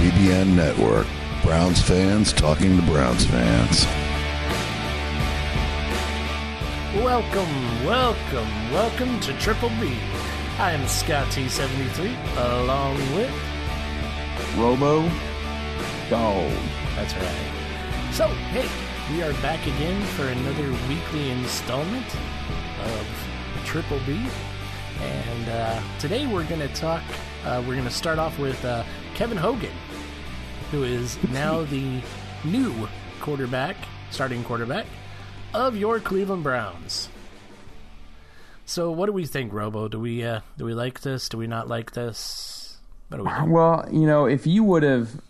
DBN Network. Browns fans talking to Browns fans. Welcome, welcome, welcome to Triple B. I am Scott T73, along with. Robo Dog. That's right. So, hey, we are back again for another weekly installment of Triple B. And uh, today we're going to talk, uh, we're going to start off with uh, Kevin Hogan, who is now the new quarterback, starting quarterback of your Cleveland Browns. So, what do we think, Robo? Do we uh, do we like this? Do we not like this? We? Well, you know, if you would have,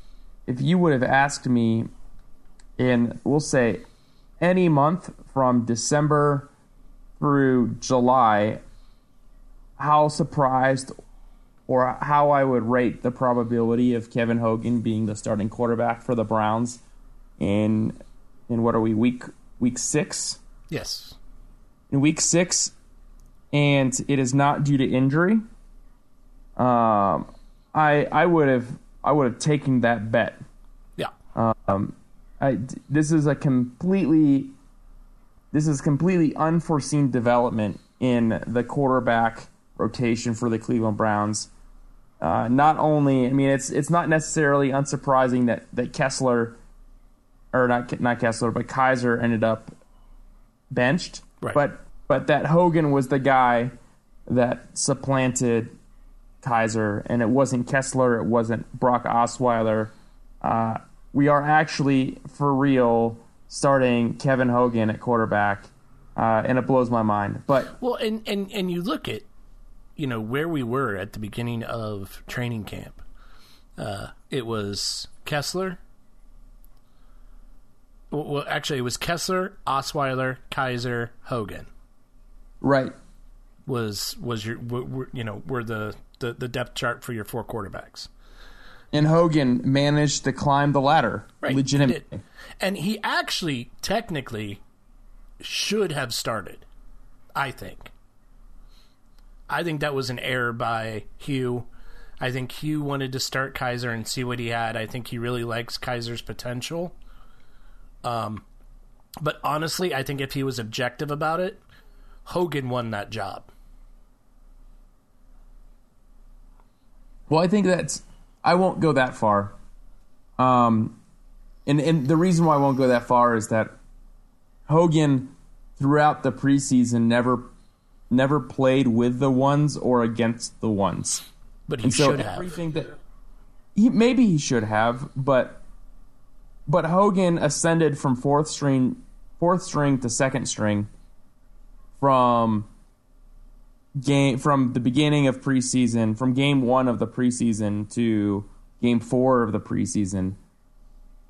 if you would have asked me, in we'll say, any month from December through July, how surprised or how I would rate the probability of Kevin Hogan being the starting quarterback for the Browns in in what are we week week six Yes. in week six, and it is not due to injury. Um, I I would have I would have taken that bet. Yeah. Um, I, this is a completely this is completely unforeseen development in the quarterback rotation for the Cleveland Browns. Uh, not only, I mean, it's it's not necessarily unsurprising that that Kessler, or not not Kessler, but Kizer ended up benched. Right. But but that Hogan was the guy that supplanted Kizer, and it wasn't Kessler, it wasn't Brock Osweiler. Uh, we are actually for real starting Kevin Hogan at quarterback, uh, and it blows my mind. But Well, and, and, and you look at, you know, where we were at the beginning of training camp. Uh, it was Kessler. Well, actually, it was Kessler, Osweiler, Kizer, Hogan. right, Was was your w- w- you know were the, the the depth chart for your four quarterbacks? and Hogan managed to climb the ladder Right, legitimately. did. And he actually technically should have started. I think. I think that was an error by Hue. I think Hue wanted to start Kizer and see what he had. I think he really likes Kizer's potential. Um, but honestly, I think if he was objective about it, Hogan won that job. Well, I think that's. I won't go that far. Um, and and the reason why I won't go that far is that Hogan, throughout the preseason, never never played with the ones or against the ones. But he And so should have. everything that he maybe he should have, but but Hogan ascended from fourth string fourth string to second string from game from the beginning of preseason, from game one of the preseason to game four of the preseason.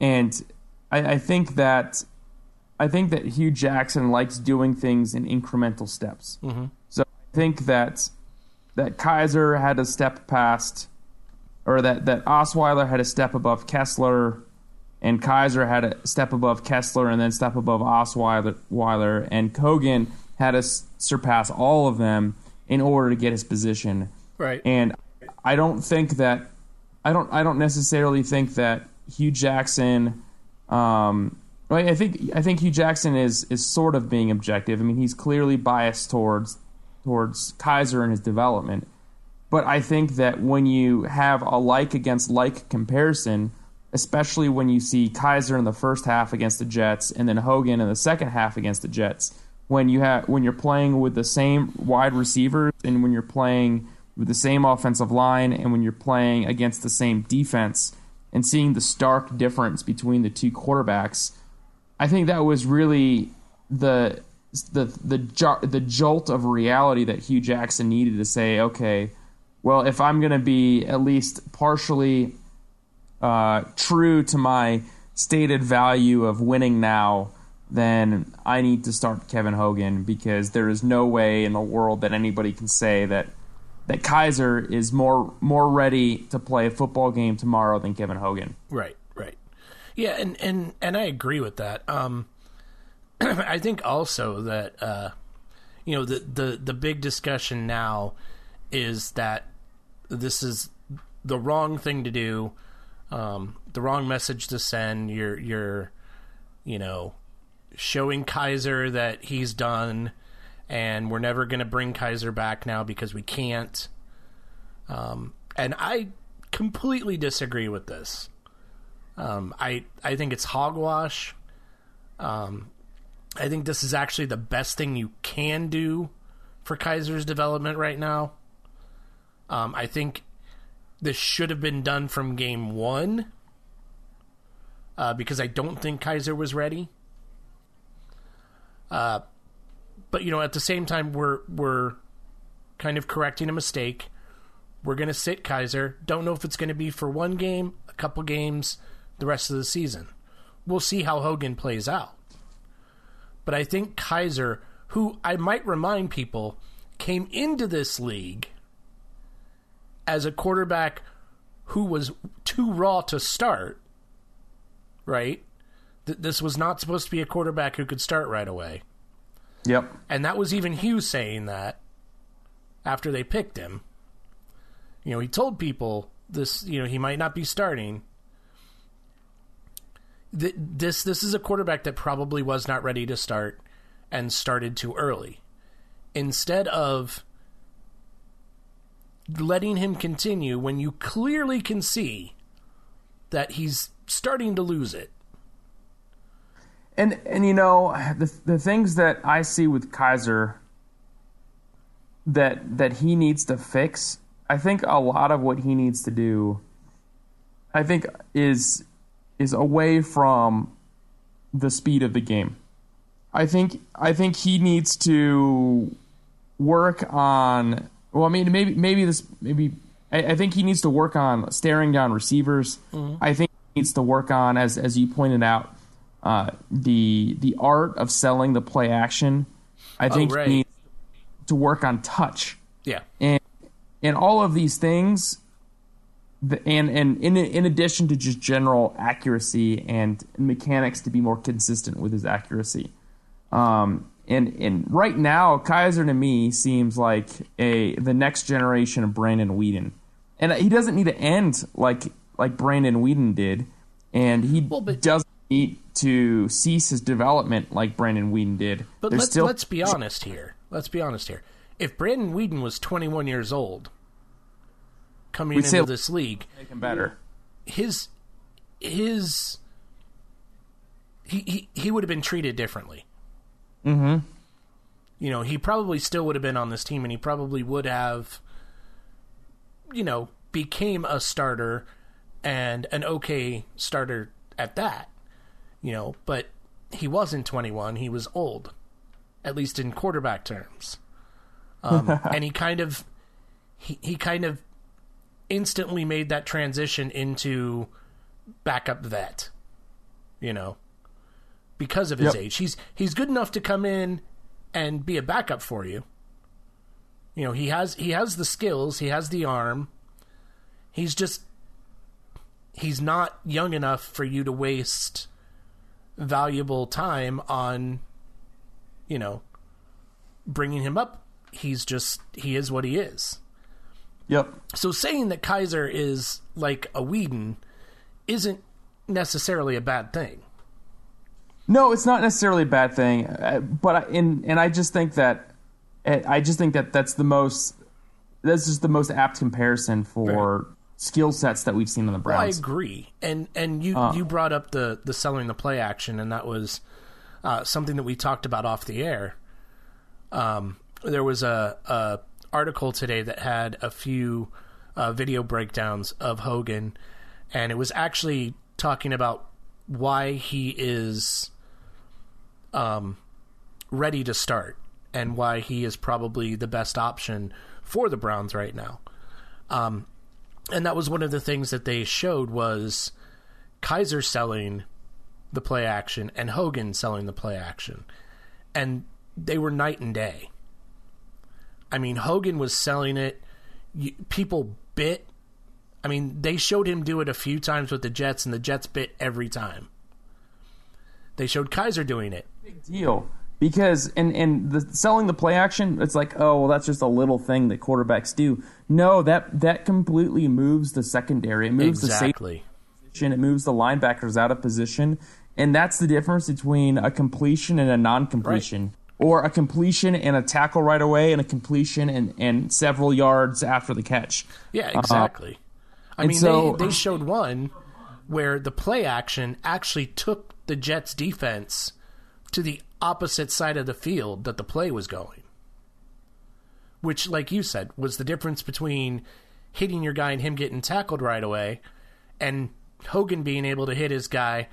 And I, I think that I think that Hue Jackson likes doing things in incremental steps. So I think that that Kizer had a step past, or that that Osweiler had a step above Kessler, and Kizer had a step above Kessler, and then step above Osweiler, Weiler, and Hogan had to s- surpass all of them in order to get his position. Right. And I don't think that I don't I don't necessarily think that Hue Jackson. Um, well, I think I think Hue Jackson is is sort of being objective. I mean, he's clearly biased towards towards Kizer and his development. But I think that when you have a like against like comparison, especially when you see Kizer in the first half against the Jets and then Hogan in the second half against the Jets, when you have when you're playing with the same wide receivers and when you're playing with the same offensive line and when you're playing against the same defense and seeing the stark difference between the two quarterbacks, I think that was really the the the the jolt of reality that Hue Jackson needed to say, okay, well, if I'm going to be at least partially uh, true to my stated value of winning now, then I need to start Kevin Hogan because there is no way in the world that anybody can say that that Kizer is more more ready to play a football game tomorrow than Kevin Hogan. Right. Yeah, and and and I agree with that. Um I think also that uh you know the the the big discussion now is that this is the wrong thing to do um, the wrong message to send. You're you're you know showing Kizer that he's done, and we're never going to bring Kizer back now because we can't. Um, and I completely disagree with this. Um, I I think it's hogwash. Um, I think this is actually the best thing you can do for Kizer's development right now. Um, I think this should have been done from game one uh, because I don't think Kizer was ready. Uh, but you know, at the same time, we're we're kind of correcting a mistake. We're going to sit Kizer. Don't know if it's going to be for one game, a couple games, the rest of the season. We'll see how Hogan plays out. But I think Kizer, who I might remind people, came into this league as a quarterback who was too raw to start, right? Th- this was not supposed to be a quarterback who could start right away. Yep. And that was even Hue's saying that after they picked him. You know, he told people this, you know, he might not be starting. Th- This this is a quarterback that probably was not ready to start and started too early. Instead of letting him continue when you clearly can see that he's starting to lose it. And and you know the the things that I see with Kizer that that he needs to fix. I think a lot of what he needs to do, I think, is is away from the speed of the game. I think I think he needs to work on. Well, I mean, maybe maybe this maybe I, I think he needs to work on staring down receivers. I think he needs to work on, as as you pointed out, uh, the the art of selling the play action. I think right. he needs to work on touch Yeah. and and all of these things the, and and in in addition to just general accuracy and mechanics to be more consistent with his accuracy um and and right now Kizer to me seems like a the next generation of Brandon Weeden and he doesn't need to end like like Brandon Weeden did and he Well, but- doesn't need to cease his development like Brandon Weeden did But There's let's still let's be honest here. Let's be honest here. If Brandon Weeden was 21 years old coming We'd into say- this league, make him better his his he he, he would have been treated differently. mm-hmm You know, he probably still would have been on this team, and he probably would have, you know, became a starter and an okay starter at that. You know, but he wasn't 21; he was old, at least in quarterback terms. Um, and he kind of he he kind of instantly made that transition into backup vet. You know, because of his Yep. age, he's he's good enough to come in and be a backup for you. You know, he has he has the skills, he has the arm. He's just he's not young enough for you to waste valuable time on you know bringing him up. He's just he is what he is. Yep. So saying that Kizer is like a Weeden isn't necessarily a bad thing. No, it's not necessarily a bad thing, uh, but I, and and I just think that uh, I just think that that's the most that's just the most apt comparison for skill sets that we've seen on the Well, I agree, and and you you brought up the the selling the play action, and that was uh, something that we talked about off the air. Um, there was a, a article today that had a few uh, video breakdowns of Hogan, and it was actually talking about why he is um, ready to start and why he is probably the best option for the Browns right now. Um, and that was one of the things that they showed was Kizer selling the play action and Hogan selling the play action, and they were night and day. I mean, Hogan was selling it. You, people bit. I mean, they showed him do it a few times with the Jets, and the Jets bit every time. They showed Kizer doing it. Big deal because and and the selling the play action, it's like oh well that's just a little thing that quarterbacks do. No, that that completely moves the secondary. It moves the safety Exactly. position. It moves the linebackers out of position, and that's the difference between a completion and a non-completion, or a completion and a tackle right away, and a completion and, and several yards after the catch. Yeah, uh, exactly. I mean, so- they, they showed one where the play action actually took the Jets defense to the opposite side of the field that the play was going. Which, like you said, was the difference between hitting your guy and him getting tackled right away and Hogan being able to hit his guy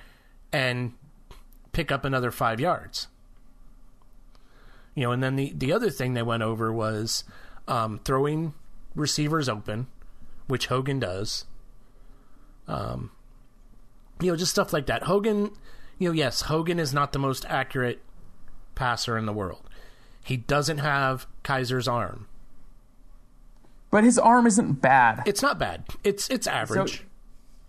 and pick up another five yards. You know, and then the, the other thing they went over was um, throwing receivers open, which Hogan does. Um, you know, just stuff like that. Hogan, you know, yes, Hogan is not the most accurate passer in the world. He doesn't have Kizer's arm. But his arm isn't bad. It's not bad. It's it's average.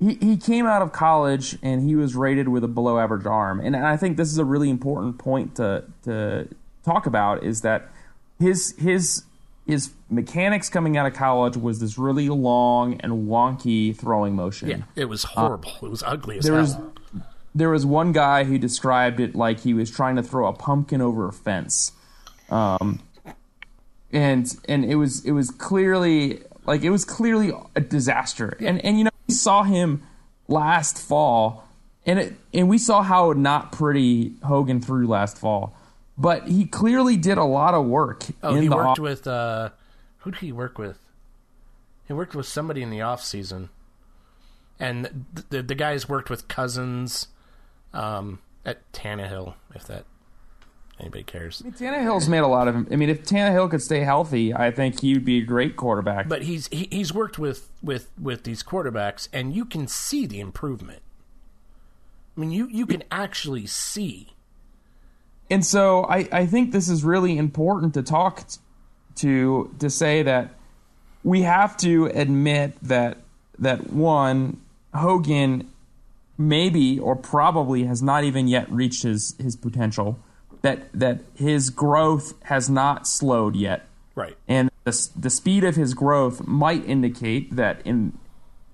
he, he came out of college and he was rated with a below average arm. And I think this is a really important point to to talk about is that his his his mechanics coming out of college was this really long and wonky throwing motion. yeah, it was horrible. it was ugly as There hell. was there was one guy who described it like he was trying to throw a pumpkin over a fence. Um and and it was it was clearly like it was clearly a disaster. And and you know we saw him last fall and it and we saw how not pretty Hogan threw last fall. But he clearly did a lot of work Oh, he worked off- with uh who did he work with? He worked with somebody in the off season. And th- the the guys worked with Cousins um at Tannehill, if that anybody cares. Tannehill's made a lot of. I mean, if Tannehill could stay healthy, I think he would be a great quarterback. But he's he, he's worked with, with with these quarterbacks and you can see the improvement. I mean you, you can actually see and so I, I think this is really important to talk to to say that we have to admit that that one Hogan maybe or probably has not even yet reached his his potential that that his growth has not slowed yet right. and the, the speed of his growth might indicate that in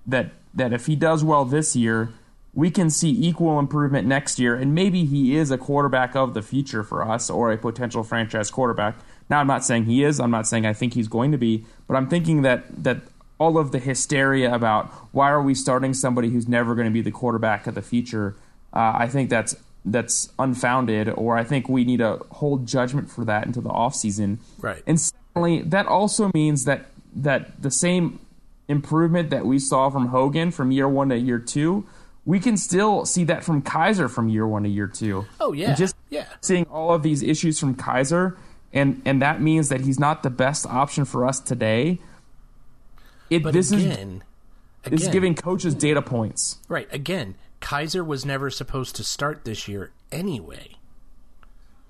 that that if he does well this year we can see equal improvement next year and maybe he is a quarterback of the future for us or a potential franchise quarterback. Now i'm not saying he is. I'm not saying i think he's going to be but i'm thinking that that all of the hysteria about why are we starting somebody who's never going to be the quarterback of the future uh, i think that's that's unfounded or i think we need to hold judgment for that into the offseason. Right. and secondly, that also means that that the same improvement that we saw from Hogan from year one to year two, we can still see that from Kizer from year one to year two. Oh yeah. And just yeah. seeing all of these issues from Kizer, and and that means that he's not the best option for us today. It But this is again, this is giving coaches data points. Right. Again, Kizer was never supposed to start this year anyway.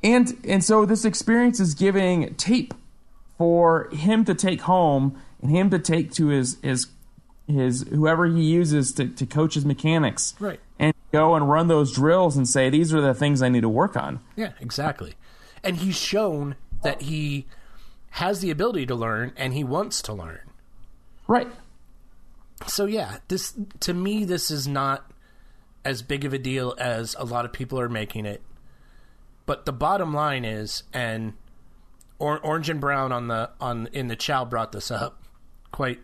and and so this experience is giving tape for him to take home and him to take to his his his whoever he uses to, to coach his mechanics Right. and go and run those drills and say these are the things i need to work on Yeah, exactly. And he's shown that he has the ability to learn and he wants to learn. right So yeah, this to me this is not as big of a deal as a lot of people are making it. But the bottom line is, and or- Orange and Brown on the on in the Chow brought this up quite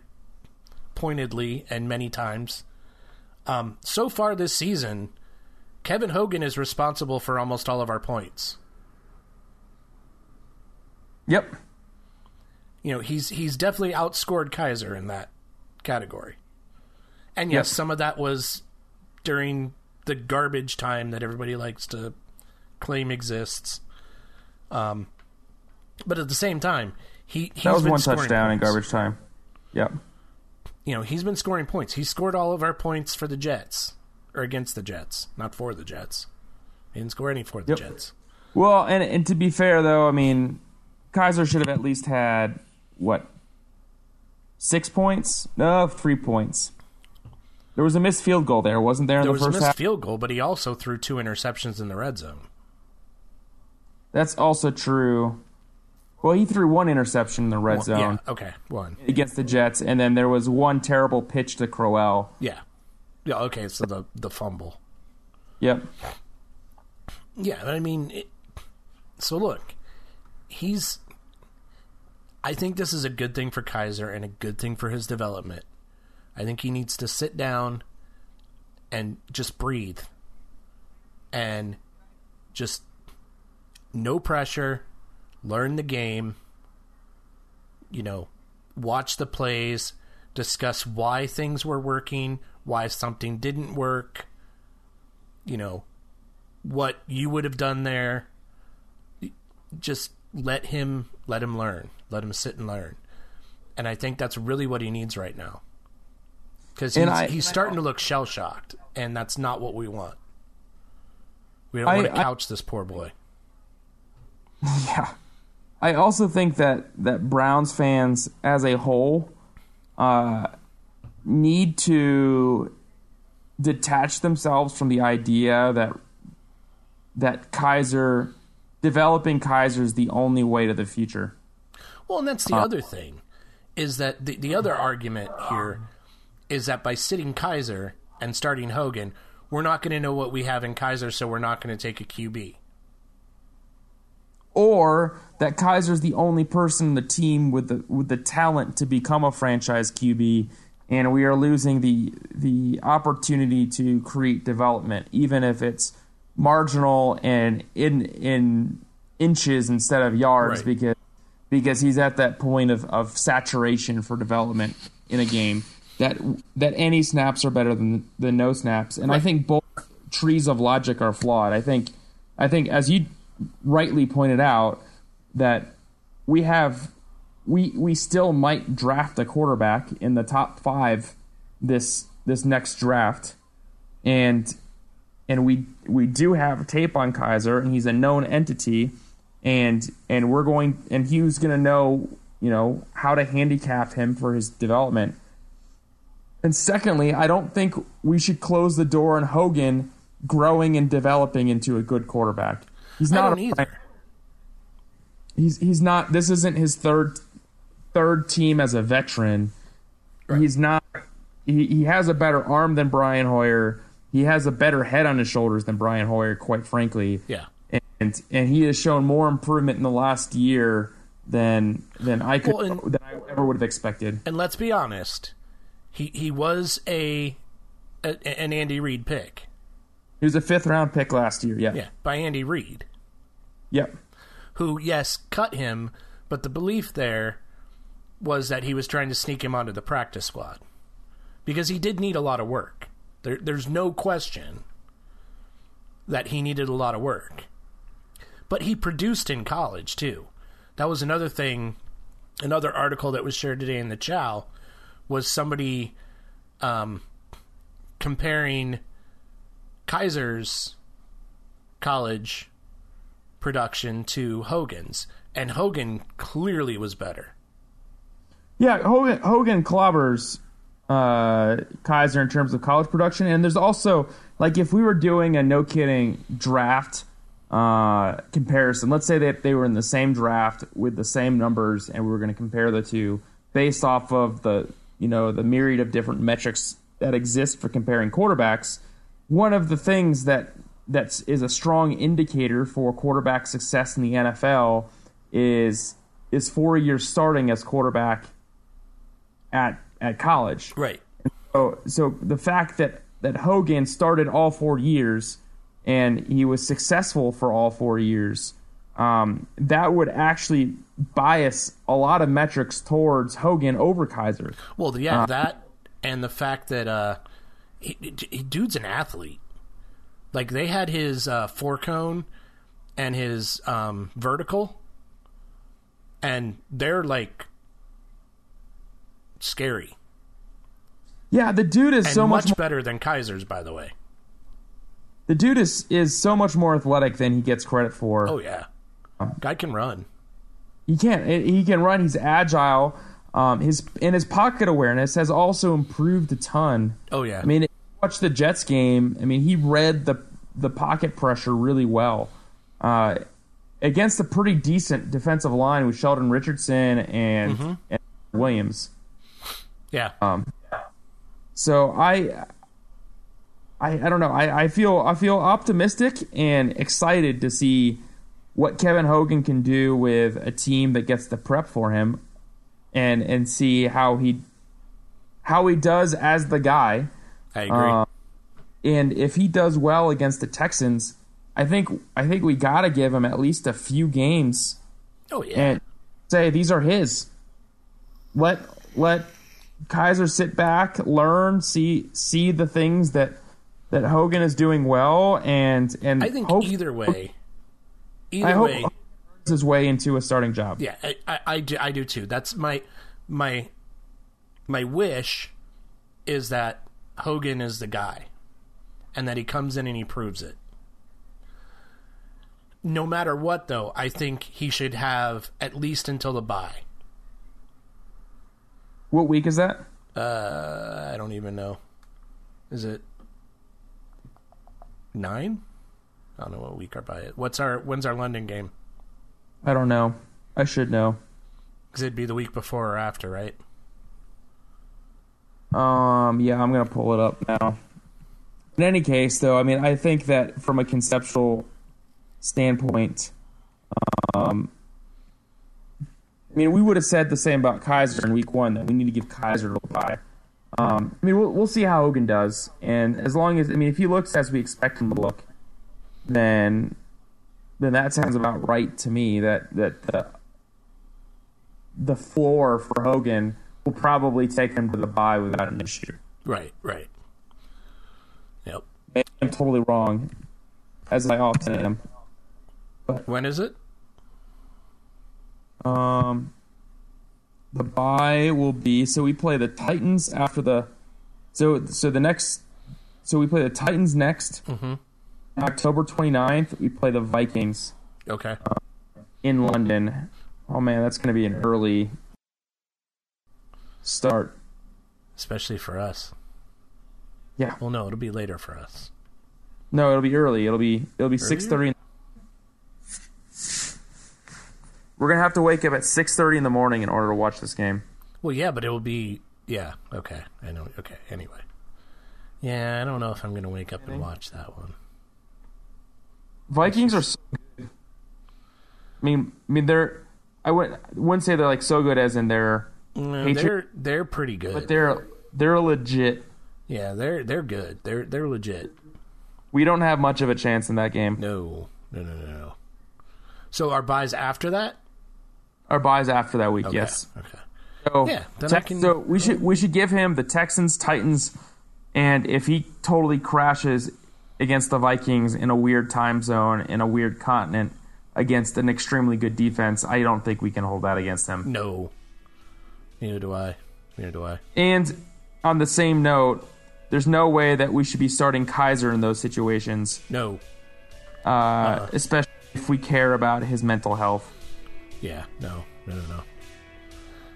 pointedly and many times. Um, so far this season, Kevin Hogan is responsible for almost all of our points. yep You know, he's he's definitely outscored Kizer in that category. And yes, Yep. some of that was during the garbage time that everybody likes to claim exists. Um, but at the same time, he he's that was one touchdown in garbage time yep You know, he's been scoring points. He scored all of our points for the Jets or against the Jets, not for the Jets. He didn't score any for the Yep. Jets. well and and to be fair though i mean kizer should have at least had what six points no three points there was a missed field goal there wasn't there in There the was a missed half field goal, but he also threw two interceptions in the red zone. That's also true. Well, he threw one interception in the red zone Yeah, okay, one. against the Jets, and then there was one terrible pitch to Crowell. Yeah. Yeah. Okay. So the the fumble. Yep. Yeah. I mean, it, so look, he's. I think this is a good thing for Kizer and a good thing for his development. I think he needs to sit down and just breathe and just no pressure, learn the game, you know, watch the plays, discuss why things were working, why something didn't work, you know, what you would have done there. Just let him let him learn. Let him sit and learn. And I think that's really what he needs right now. Cuz he's, I- he's starting to look shell-shocked and that's not what we want. We don't I- want to I- couch this poor boy. Yeah. I also think that that Browns fans as a whole uh, need to detach themselves from the idea that that Kizer developing Kizer is the only way to the future. Well, and that's the other thing is that the, the other argument here is that by sitting Kizer and starting Hogan, we're not going to know what we have in Kizer, so we're not going to take a QB. Or that Kizer's the only person in the team with the with the talent to become a franchise QB and we are losing the the opportunity to create development, even if it's marginal and in in inches instead of yards Right. because because he's at that point of, of saturation for development in a game that that any snaps are better than than no snaps. And I think both trees of logic are flawed. I think I think as you rightly pointed out that we have we we still might draft a quarterback in the top 5 this this next draft and and we we do have tape on Kizer, and he's a known entity, and and we're going and Hue's going to know you know how to handicap him for his development. And secondly, I don't think we should close the door on Hogan growing and developing into a good quarterback. He's not either. he's he's not this isn't his third third team as a veteran. He's not he, he has a better arm than Brian Hoyer. He has a better head on his shoulders than Brian Hoyer, quite frankly. Yeah. And and he has shown more improvement in the last year than than I could Well, and- than I ever would have expected. And let's be honest, he he was a, a an Andy Reid pick. He was a fifth round pick last year. Yeah. Yeah, by Andy Reid, Yep. who yes cut him, but the belief there was that he was trying to sneak him onto the practice squad because he did need a lot of work. There, there's no question that he needed a lot of work, but he produced in college too. That was another thing. Another article that was shared today in the Chow was somebody um, comparing Kizer's college production to Hogan's, and Hogan clearly was better. Yeah, Hogan, Hogan clobbers uh, Kizer in terms of college production, and there's also like if we were doing a no kidding draft uh, comparison, let's say that they were in the same draft with the same numbers, and we were going to compare the two based off of the you know the myriad of different metrics that exist for comparing quarterbacks. One of the things that that is a strong indicator for quarterback success in the NFL is is four years starting as quarterback at at college. Right. So so the fact that that Hogan started all four years and he was successful for all four years, um, that would actually bias a lot of metrics towards Hogan over Kizer. Well, yeah, that and the fact that uh, he, he, dude's an athlete. Like they had his uh, four cone and his um, vertical, and they're like scary. Yeah, the dude is And so much, much. more, better than Kizer's, by the way. the dude is is so much more athletic than he gets credit for. Oh yeah, guy can run. He can he can run. He's agile. Um, his and his pocket awareness has also improved a ton. Oh yeah. I mean, watch the Jets game. I mean, he read the the pocket pressure really well uh, against a pretty decent defensive line with Sheldon Richardson and, Mm-hmm. and Williams. yeah. Um, So I I, I don't know. I, I feel I feel optimistic and excited to see what Kevin Hogan can do with a team that gets the prep for him, and and see how he how he does as the guy. I agree. Uh, and if he does well against the Texans, I think I think we got to give him at least a few games oh yeah. and say these are his. Let let Kizer sit back, learn, see see the things that that Hogan is doing well, and and I think hope, either way, I either hope way, Hogan his way into a starting job. yeah, I, I, I, do, I do too. That's my my my wish is that Hogan is the guy, and that he comes in and he proves it. No matter what, though, I think he should have at least until the bye. What week is that? Uh, I don't even know. Is it nine? I don't know what week our bye is. What's our when's our London game? I don't know. I should know. Because it'd be the week before or after, right? Um, yeah, I'm gonna pull it up now. In any case, though, I mean, I think that from a conceptual standpoint, um, I mean, we would have said the same about Kizer in Week One that we need to give Kizer a bye. Um, I mean, we'll, we'll see how Hogan does, and as long as I mean, if he looks as we expect him to look, then then that sounds about right to me. That that the the floor for Hogan will probably take him to the bye without an issue. Right, right. Yep. I'm totally wrong, as I often am. But, When is it? Um, the bye will be so we play the Titans after the so so the next so we play the Titans next Mhm. October 29th. We play the Vikings Okay. in London. Oh man, that's going to be an early start. Especially for us. Yeah. Well, no, it'll be later for us. No, it'll be early. It'll be it'll be six thirty. We're gonna have to wake up at six thirty in the morning in order to watch this game. Well, yeah, but it will be. Yeah. Okay. I know. Okay. Anyway. Yeah, I don't know if I'm going to wake up and watch that one. Vikings are. So good. I mean, I mean they're. I wouldn't wouldn't say they're like so good as in they're, No, they're they're pretty good. but they're they're legit. yeah, they're they're good. They're they're legit. We don't have much of a chance in that game. No, no, no, no. So our buys after that? Our buys after that week, Okay. yes. Okay. So, Yeah, then Tex- I can- so we should we should give him the Texans, Titans, and if he totally crashes against the Vikings in a weird time zone in a weird continent against an extremely good defense, I don't think we can hold that against him. No. Neither do I. Neither do I. And on the same note, there's no way that we should be starting Kizer in those situations, No. uh, especially if we care about his mental health. Yeah. No. No. No. No.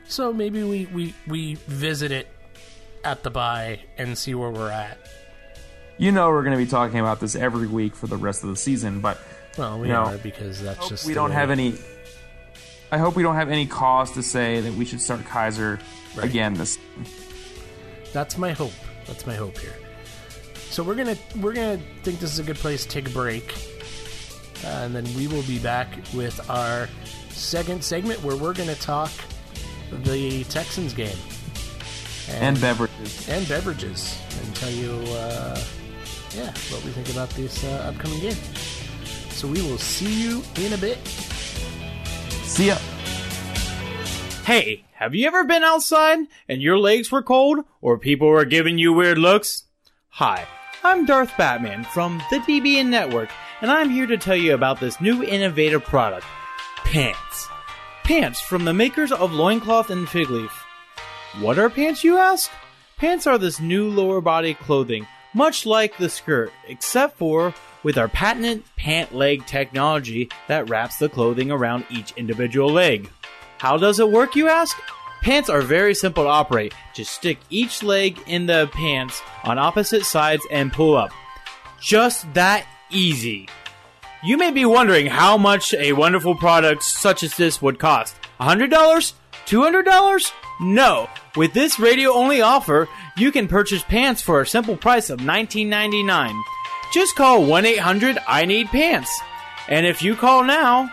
So maybe we we we visit it at the buy and see where we're at. You know we're going to be talking about this every week for the rest of the season, but Well, we No. are because that's just we don't have any. I hope we don't have any cause to say that we should start Kizer Right. again. This That's my hope. That's my hope here. So we're gonna we're gonna think this is a good place to take a break, uh, and then we will be back with our second segment where we're gonna talk the Texans game and beverages. and beverages and tell you uh, yeah what we think about this uh, upcoming game. So we will see you in a bit. See ya. Hey, have you ever been outside and your legs were cold or people were giving you weird looks? Hi, I'm Darth Batman from the DBN Network, and I'm here to tell you about this new innovative product pants. Pants from the makers of Loincloth and Fig Leaf. What are pants, you ask? Pants are this new lower body clothing, much like the skirt, except for with our patented pant leg technology that wraps the clothing around each individual leg. How does it work, you ask? Pants are very simple to operate. Just stick each leg in the pants on opposite sides and pull up. Just that easy. You may be wondering how much a wonderful product such as this would cost. $100? $200? No. With this radio only offer, you can purchase pants for a simple price of $19.99. Just call 1 800 I Need Pants. And if you call now,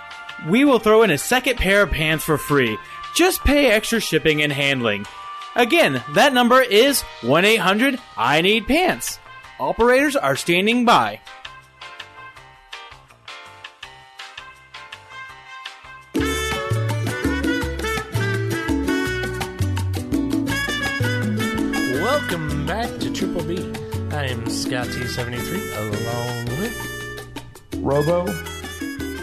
we will throw in a second pair of pants for free. Just pay extra shipping and handling. Again, that number is 1 800 I Need Pants. Operators are standing by. Welcome back to Triple B. I am Scott T73 along with. Robo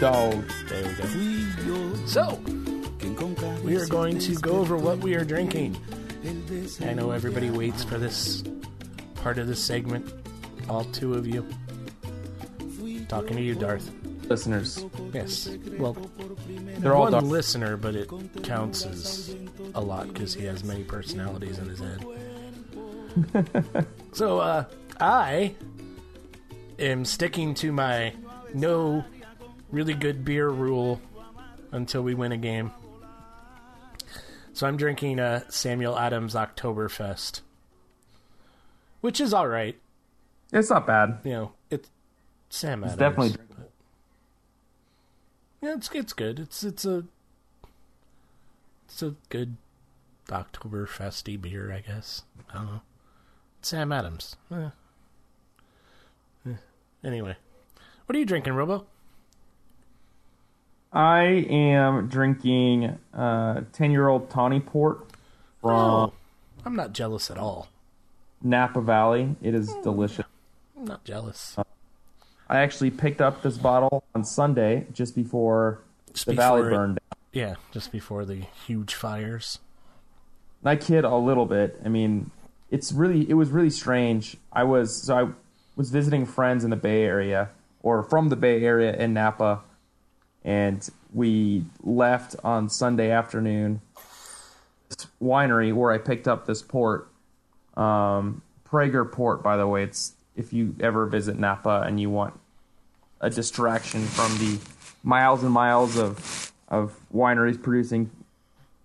dog. There we go. So, we are going to go over what we are drinking. I know everybody waits for this part of the segment. All two of you. Talking to you, Darth. Listeners, Yes. Well, they're all one dog. listener, but it counts as a lot because he has many personalities in his head. so, uh, I am sticking to my no really good beer rule until we win a game. So I'm drinking uh, Samuel Adams Oktoberfest, which is all right. It's not bad. You know, it's Sam Adams. It's definitely Yeah, it's it's good. It's it's a it's a good October festy beer, I guess. I don't know. Sam Adams. Eh. Anyway, what are you drinking, Robo? I am drinking uh, 10 year old Tawny Port from Oh, I'm not jealous at all. Napa Valley. It is delicious. I'm not jealous. I actually picked up this bottle on Sunday just before Just the valley before it- burned. Yeah, just before the huge fires. I kid a little bit. I mean, it's really it was really strange. I was so I was visiting friends in the Bay Area or from the Bay Area in Napa, and we left on Sunday afternoon. This winery where I picked up this port, um, Prager Port. By the way, it's if you ever visit Napa and you want a distraction from the miles and miles of of wineries producing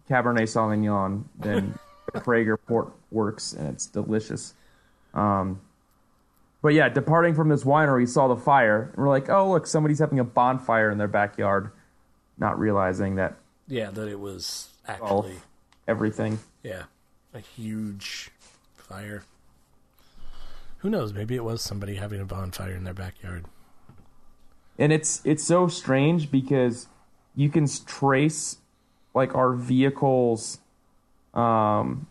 Cabernet Sauvignon, then Prager Port works, and it's delicious. Um, but yeah, departing from this winery, we saw the fire, and we're like, "Oh, look, somebody's having a bonfire in their backyard," not realizing that Yeah, that it was all actually everything. yeah a huge fire. Who knows? Maybe it was somebody having a bonfire in their backyard. and it's it's so strange because you can trace like our vehicle's um,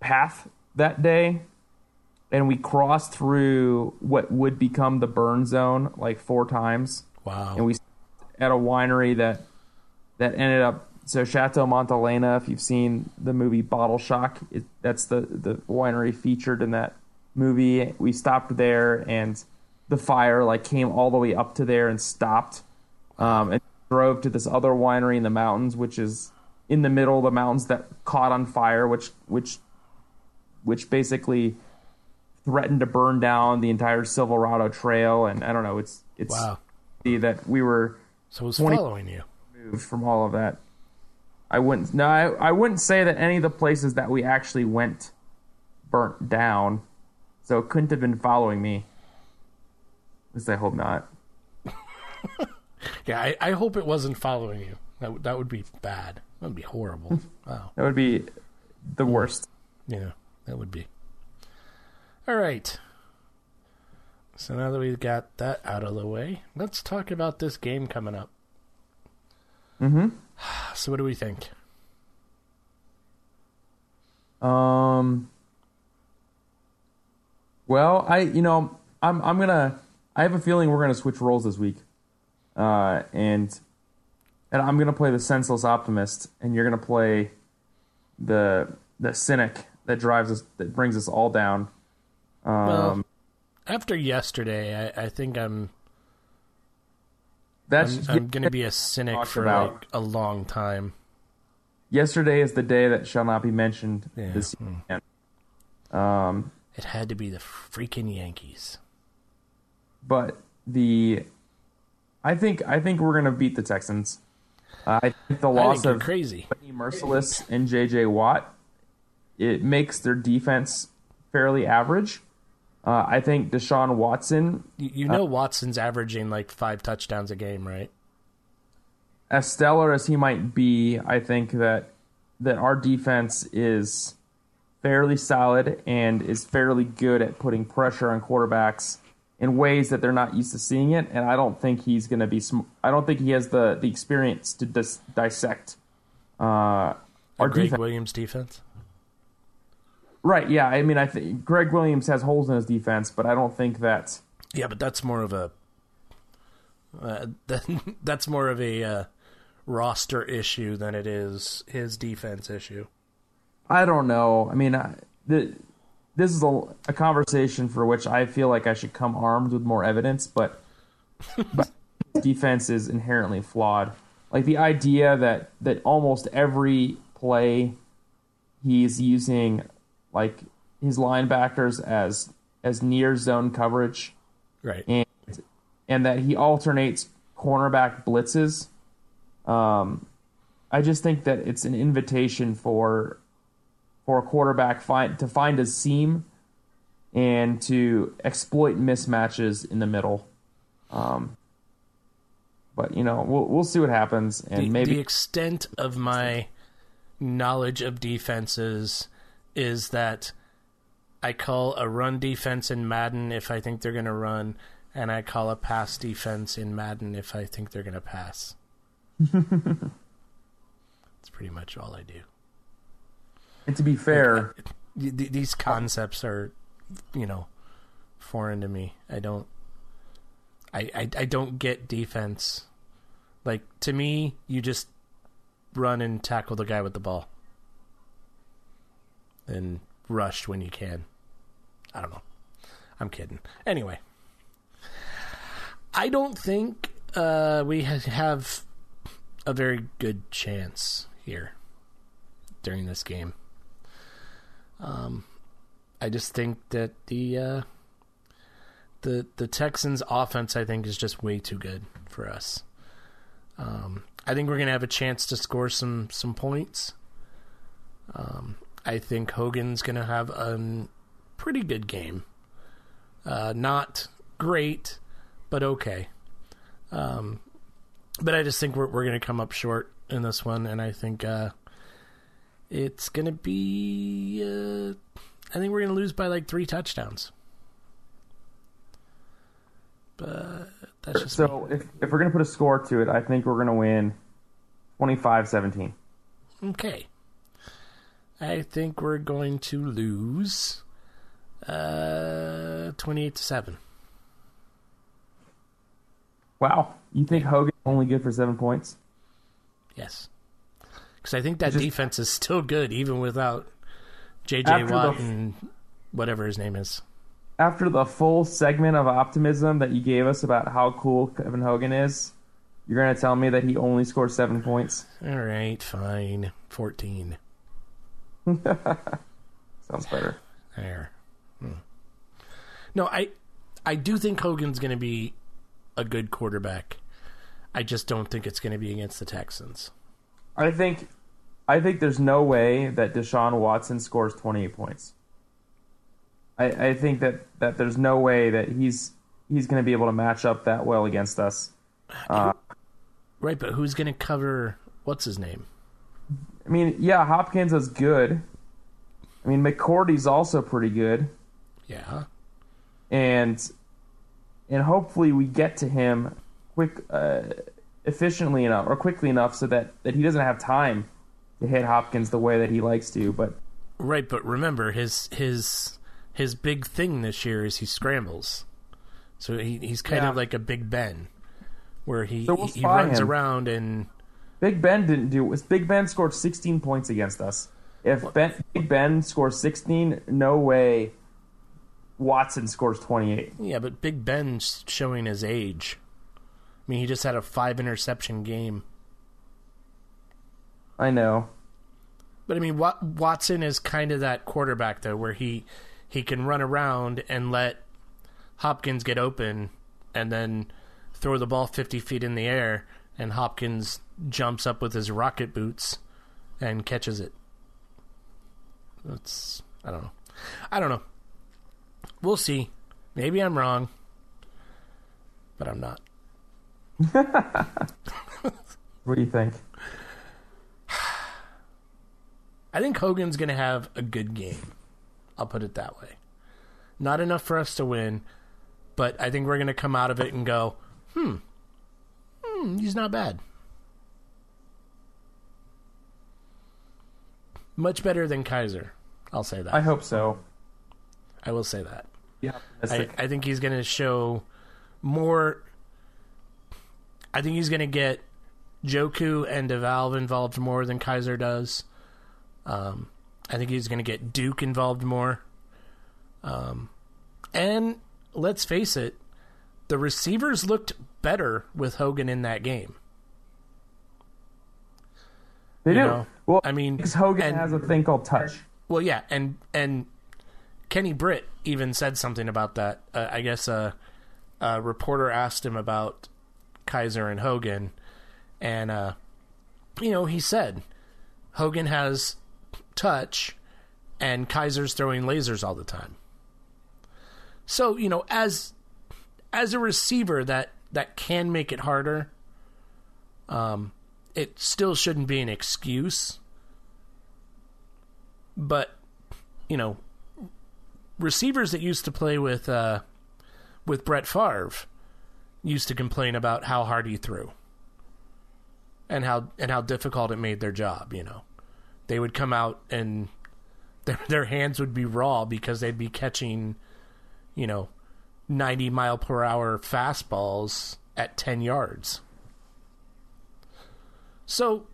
path that day and we crossed through what would become the burn zone like four times Wow. and we at a winery that that ended up so Chateau Montelena. if you've seen the movie Bottle Shock it, that's the the winery featured in that movie we stopped there and the fire like came all the way up to there and stopped um, and drove to this other winery in the mountains which is in the middle of the mountains that caught on fire which which which basically threatened to burn down the entire Silverado Trail and I don't know it's it's wow. see that we were So it was following you. moved from all of that. I wouldn't no, I, I wouldn't say that any of the places that we actually went burnt down, so it couldn't have been following me. At least I hope not. Yeah, I, I hope it wasn't following you. That that would be bad. That would be horrible. wow. That would be the worst. Yeah, that would be. All right. So now that we've got that out of the way, let's talk about this game coming up. Mm-hmm. So what do we think? Um. Well, I you know I'm I'm gonna I have a feeling we're gonna switch roles this week, uh, and and I'm gonna play the senseless optimist, and you're gonna play the the cynic that drives us that brings us all down. Um, Well, After yesterday, I, I think I'm that's I'm, I'm going to be a cynic for about. like a long time. yesterday is the day that shall not be mentioned Yeah. this weekend. Um, It had to be the freaking Yankees. but the I think I think we're gonna beat the Texans. I think the loss think of crazy. Mercilus and J.J. Watt it makes their defense fairly average. Uh, I think Deshaun Watson, You, know Watson's averaging like five touchdowns a game, right? as stellar as he might be, I think that that our defense is fairly solid and is fairly good at putting pressure on quarterbacks in ways that they're not used to seeing it. And I don't think he's going to be. Sm- I don't think he has the the experience to dis- dissect uh, our Gregg defense. Williams defense. Right? Yeah. I mean, I think Gregg Williams has holes in his defense, but I don't think that. Yeah, but that's more of a uh, that, that's more of a uh, roster issue than it is his defense issue. I don't know. I mean, I, the, this is a, a conversation for which I feel like I should come armed with more evidence, but, but defense is inherently flawed. Like the idea that that almost every play he's using like his linebackers as as near zone coverage Right. and and that he alternates cornerback blitzes. Um, I just think that it's an invitation for for a quarterback find to find a seam and to exploit mismatches in the middle. Um, but you know, we'll we'll see what happens, and the, maybe the extent of my knowledge of defenses is that I call a run defense in Madden if I think they're going to run, and I call a pass defense in Madden if I think they're going to pass. That's pretty much all I do. and to be fair, th- These concepts are, you know, foreign to me. I don't. I, I, I don't get defense. Like to me, you just run and tackle the guy with the ball. And rush when you can. I don't know. I'm kidding. Anyway. I don't think uh, we have a very good chance here during this game. Um, I just think that the uh, the the Texans' offense, I think, is just way too good for us. Um, I think we're gonna have a chance to score some some points. Um, I think Hogan's gonna have a pretty good game. Uh, not great, but okay. Um, but I just think we're we're gonna come up short in this one, and I think uh, it's gonna be. Uh, I think we're gonna lose by like three touchdowns. But that's just me. so if if we're gonna put a score to it, I think we're gonna win 25-17. Okay. I think we're going to lose uh 28 to 7. Wow, you think Hogan only good for seven points? Yes. Cuz I think that Just- defense is still good even without JJ Watt the- and whatever his name is. after the full segment of optimism that you gave us about how cool Kevin Hogan is, you're going to tell me that he only scored seven points? All right, fine. 14. Sounds better. There. Hmm. No, I I do think Hogan's going to be a good quarterback. I just don't think it's going to be against the Texans. I think, I think there's no way that Deshaun Watson scores 28 points. I, I think that, that there's no way that he's he's going to be able to match up that well against us. Uh, Right, but who's going to cover what's his name? I mean, yeah, Hopkins is good. I mean, McCourty's also pretty good. Yeah. and and hopefully we get to him quick uh, efficiently enough or quickly enough so that that he doesn't have time to hit Hopkins the way that he likes to but Right, but remember his his his big thing this year is he scrambles. So he he's kind Yeah. of like a Big Ben where he So we'll he, he runs him. around and Big Ben didn't do was Big Ben scored 16 points against us. If ben, Big Ben scores 16 no way Watson scores 28 yeah, but Big Ben's showing his age. I mean, he just had a five interception game. I know. But I mean, Wat- Watson is kind of that quarterback though, where he he can run around and let Hopkins get open, and then throw the ball fifty feet in the air, and Hopkins jumps up with his rocket boots and catches it. That's I don't know. I don't know. We'll see. Maybe I'm wrong, but I'm not. What do you think? I think Hogan's going to have a good game. I'll put it that way. Not enough for us to win, but I think we're going to come out of it and go, hmm, hmm, he's not bad. Much better than Kizer. I'll say that. I hope so. I will say that. Yeah, I, I think he's going to show more. I think he's going to get Njoku and DeValve involved more than Kizer does. Um, I think he's going to get Duke involved more. Um, and let's face it, the receivers looked better with Hogan in that game. they do. know, well, I mean, because Hogan and- has a thing called touch. Well, yeah, and and Kenny Britt even said something about that. Uh, I guess a, a reporter asked him about Kizer and Hogan, and uh, you know he said Hogan has touch, and Kizer's throwing lasers all the time. So you know, as as a receiver, that that can make it harder. Um, it still shouldn't be an excuse but you know, receivers that used to play with uh, with Brett Favre used to complain about how hard he threw and how and how difficult it made their job. You know, they would come out and their their hands would be raw because they'd be catching, you know, ninety mile per hour fastballs at ten yards. So,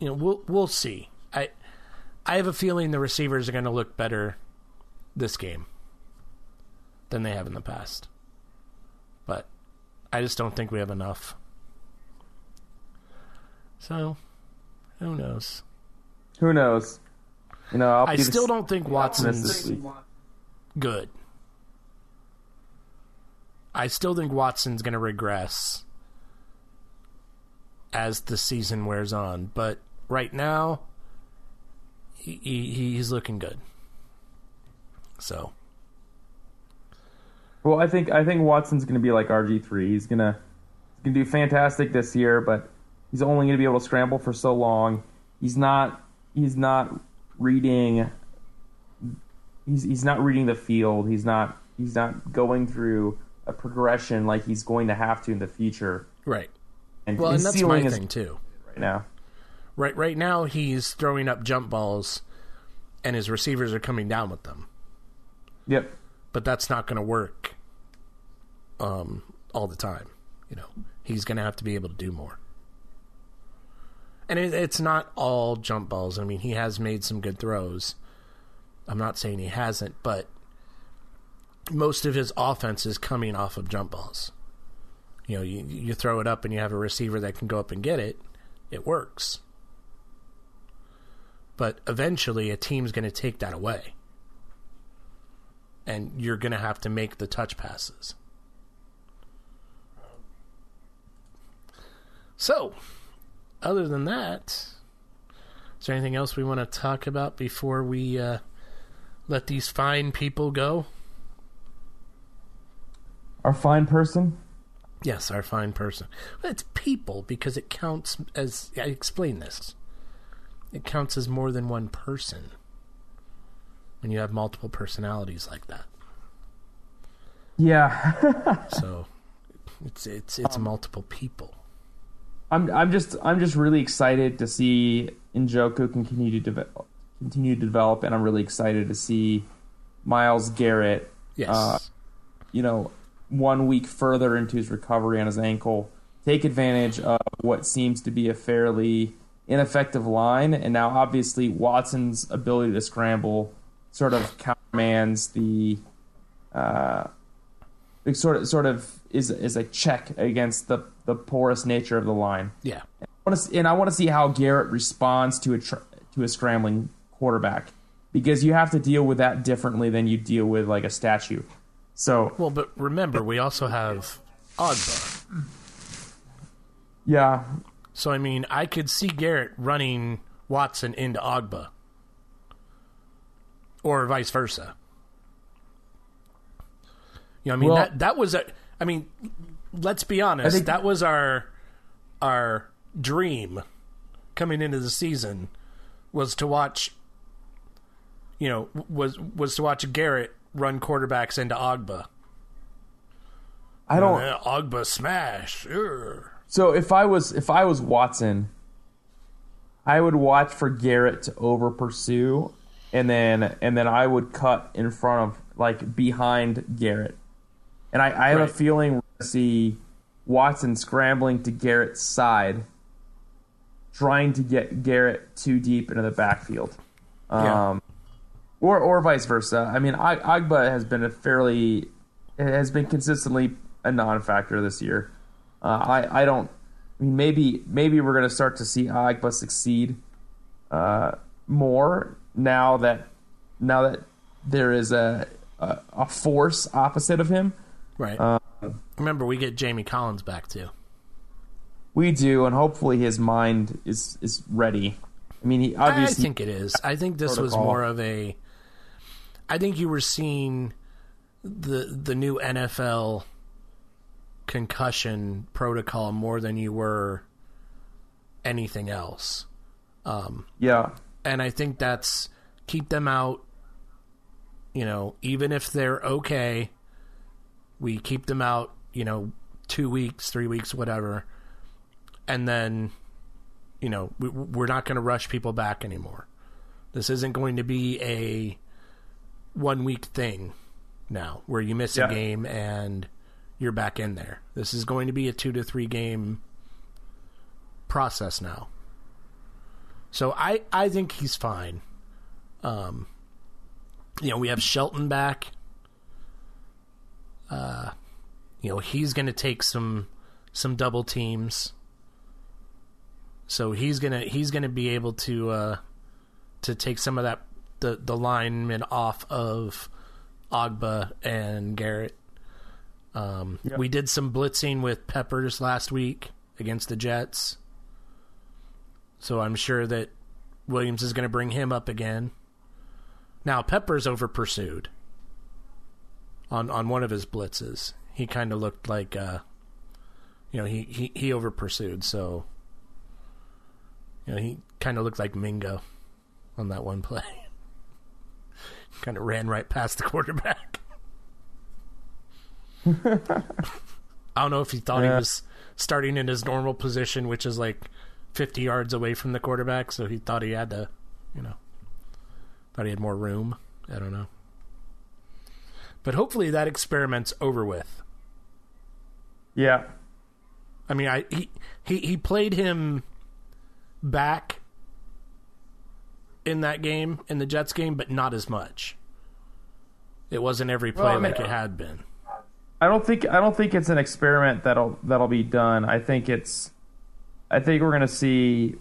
you know, we'll we'll see. I I have a feeling the receivers are going to look better this game than they have in the past. But I just don't think we have enough. So, who knows? Who knows? You know, I'll I still don't think Watson's good. I still think Watson's going to regress as the season wears on, but right now he, he he's looking good. So, Well, I think I think Watson's going to be like RG three. He's gonna he's gonna do fantastic this year, but he's only going to be able to scramble for so long. He's not he's not reading. He's he's not reading the field. He's not he's not going through a progression like he's going to have to in the future. right. And Well, and that's ceiling my is thing too. right now. Right right now he's throwing up jump balls and his receivers are coming down with them. Yep. but that's not going to work um, all the time. You know, he's going to have to be able to do more. And it, it's not all jump balls. I mean, he has made some good throws. I'm not saying he hasn't, but most of his offense is coming off of jump balls. You know, you, you throw it up and you have a receiver that can go up and get it, it works. But eventually, a team's going to take that away and you're going to have to make the touch passes. So, other than that, is there anything else we want to talk about before we uh, let these fine people go? Our fine person. Yes, our fine person. Well, it's people because it counts as. I explain this. It counts as more than one person when you have multiple personalities like that. Yeah. So it's it's it's multiple people. I'm I'm just I'm just really excited to see Njoku continue to develop, continue to develop, and I'm really excited to see Myles Garrett. Yes. Uh, you know, one week further into his recovery on his ankle, take advantage of what seems to be a fairly ineffective line, and now obviously Watson's ability to scramble sort of countermands the. Uh, it sort of sort of is is a check against the the porous nature of the line. yeah. I wanna see- and I want to see how Garrett responds to a tr- to a scrambling quarterback because you have to deal with that differently than you deal with like a statue. So Well, but remember, we also have Ogbah. yeah, So I mean, I could see Garrett running Watson into Ogbah, or vice versa. You know, I mean Well- that that was a. I mean, let's be honest. think- that was our our dream coming into the season was to watch. You know, was was to watch Garrett run quarterbacks into Ogbah. I don't. Uh, Ogbah smash. Urgh. So if I was if I was Watson, I would watch for Garrett to over pursue, and then and then I would cut in front of like behind Garrett, and I, I have Right. a feeling we're gonna see Watson scrambling to Garrett's side, trying to get Garrett too deep into the backfield, Yeah. Or or vice versa. I mean, I, Ogbah has been a fairly has been consistently a non-factor this year. Uh, I I don't. I mean, maybe maybe we're going to start to see Ogbah succeed uh, more now that now that there is a a, a force opposite of him. Right. Uh, Remember, we get Jamie Collins back too. We do, and hopefully his mind is is ready. I mean, he obviously. I think it is. I think this was more of a. I think you were seeing the the new NFL concussion protocol more than you were anything else, um, yeah. and I think that's keep them out. You know, even if they're okay, we keep them out. You know, two weeks, three weeks, whatever, and then you know, we, we're not going to rush people back anymore. This isn't going to be a one week thing now where you miss Yeah. a game and you're back in there. This is going to be a two to three game process now. So I, I think he's fine. Um, you know, we have Shelton back. Uh, you know, he's going to take some some double teams. So he's gonna he's gonna be able to uh, to take some of that the the linemen off of Ogbah and Garrett. Um, We did some blitzing with Peppers last week against the Jets, so I'm sure that Williams is going to bring him up again. Now Peppers over pursued on on one of his blitzes. He kind of looked like uh, you know he he he over pursued so. You know, he kind of looked like Mingo on that one play. kind of ran right past the quarterback. I don't know if he thought he was starting in his normal position, which is like 50 yards away from the quarterback, so he thought he had to, you know, thought he had more room. I don't know. But hopefully that experiment's over with. Yeah. I mean, I he he, he played him back in that game in the Jets game, but not as much. It wasn't every play Well, I mean- like it had been. I don't think I don't think it's an experiment that'll that'll be done. I think it's I think we're gonna see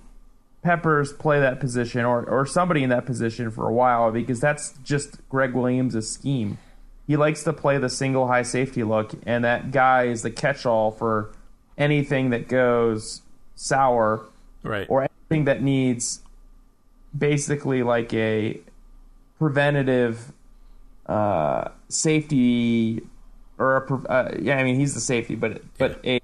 Peppers play that position or or somebody in that position for a while because that's just Gregg Williams' scheme. He likes to play the single high safety look, and that guy is the catch all for anything that goes sour Right. or anything that needs basically like a preventative uh, safety or a uh, yeah, I mean he's the safety, but but a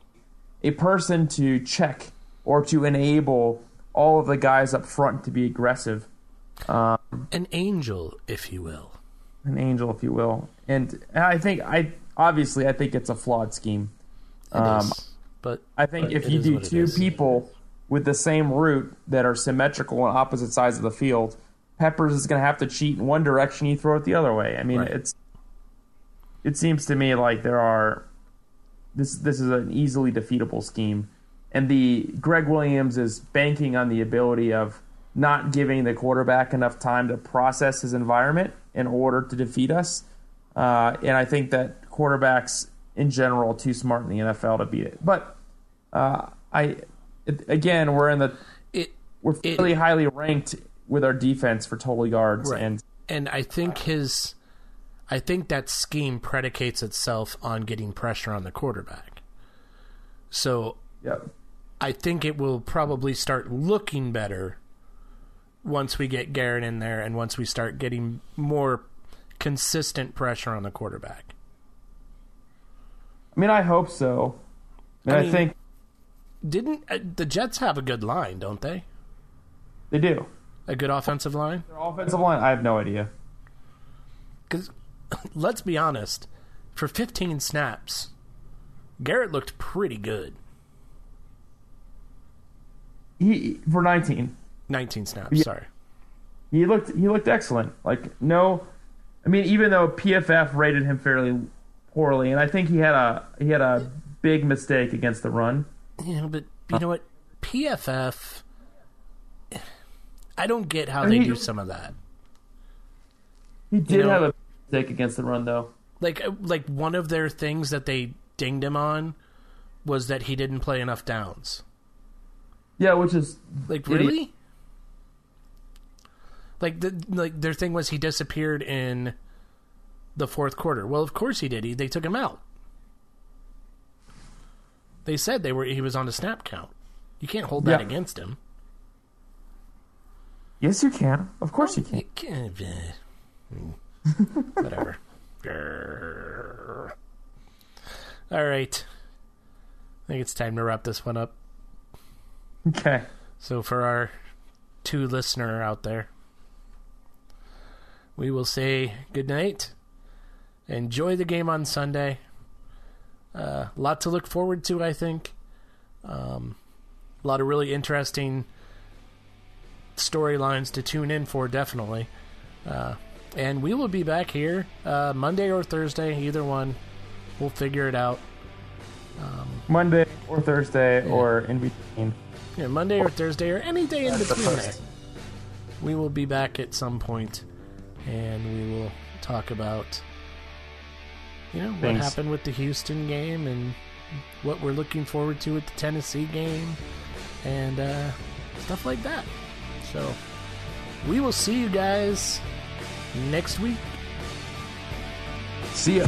a person to check or to enable all of the guys up front to be aggressive, Um, An angel, if you will. an angel, if you will. And I think I obviously I think it's a flawed scheme. It Um, is. But I think But if you do two people with the same route that are symmetrical on opposite sides of the field, Peppers is going to have to cheat in one direction. You throw it the other way. I mean, Right. it's. It seems to me like there are. This this is an easily defeatable scheme, and the Gregg Williams is banking on the ability of not giving the quarterback enough time to process his environment in order to defeat us. Uh, and I think that quarterbacks in general are too smart in the NFL to beat it. But uh, I it, again, we're in the it we're It- fairly highly ranked with our defense for total yards, Right. and and I think his I think that scheme predicates itself on getting pressure on the quarterback. So yeah, I think it will probably start looking better once we get Garrett in there and once we start getting more consistent pressure on the quarterback. I mean, I hope so. And I I, think Didn't uh, the Jets have a good line, don't they? they do. A good offensive line? Their offensive line, I have no idea. Because let's be honest, for 15 snaps, Garrett looked pretty good. He for 19, 19 snaps, Yeah. sorry. he looked he looked excellent. Like no, I mean, even though PFF rated him fairly poorly, and I think he had a he had a big mistake against the run. Yeah, but you know what? PFF, I don't get how I they do some of that. He did know- have a mistake against the run, though. Like, uh, like one of their things that they dinged him on was that he didn't play enough downs. Yeah, which is Like, Idiot. really? Like, the, like their thing was he disappeared in the fourth quarter. Well, of course he did. He, they took him out. They said they were he was on a snap count. You can't hold that Yeah. against him. yes, you can. Of course you can. You can't- eh. Whatever. Grrr. All right. I think it's time to wrap this one up. Okay. So for our two listener out there, we will say good night. Enjoy the game on Sunday. A uh, lot to look forward to, I think. Um, a lot of really interesting storylines to tune in for, definitely. Uh, and we will be back here uh, Monday or Thursday, either one. We'll figure it out. Monday or Thursday or in between. Yeah, Monday or Thursday or any day in between We will be back at some point and we will talk about you know what happened with the Houston game and what we're looking forward to at the Tennessee game and uh, stuff like that. So we will see you guys next week. See ya.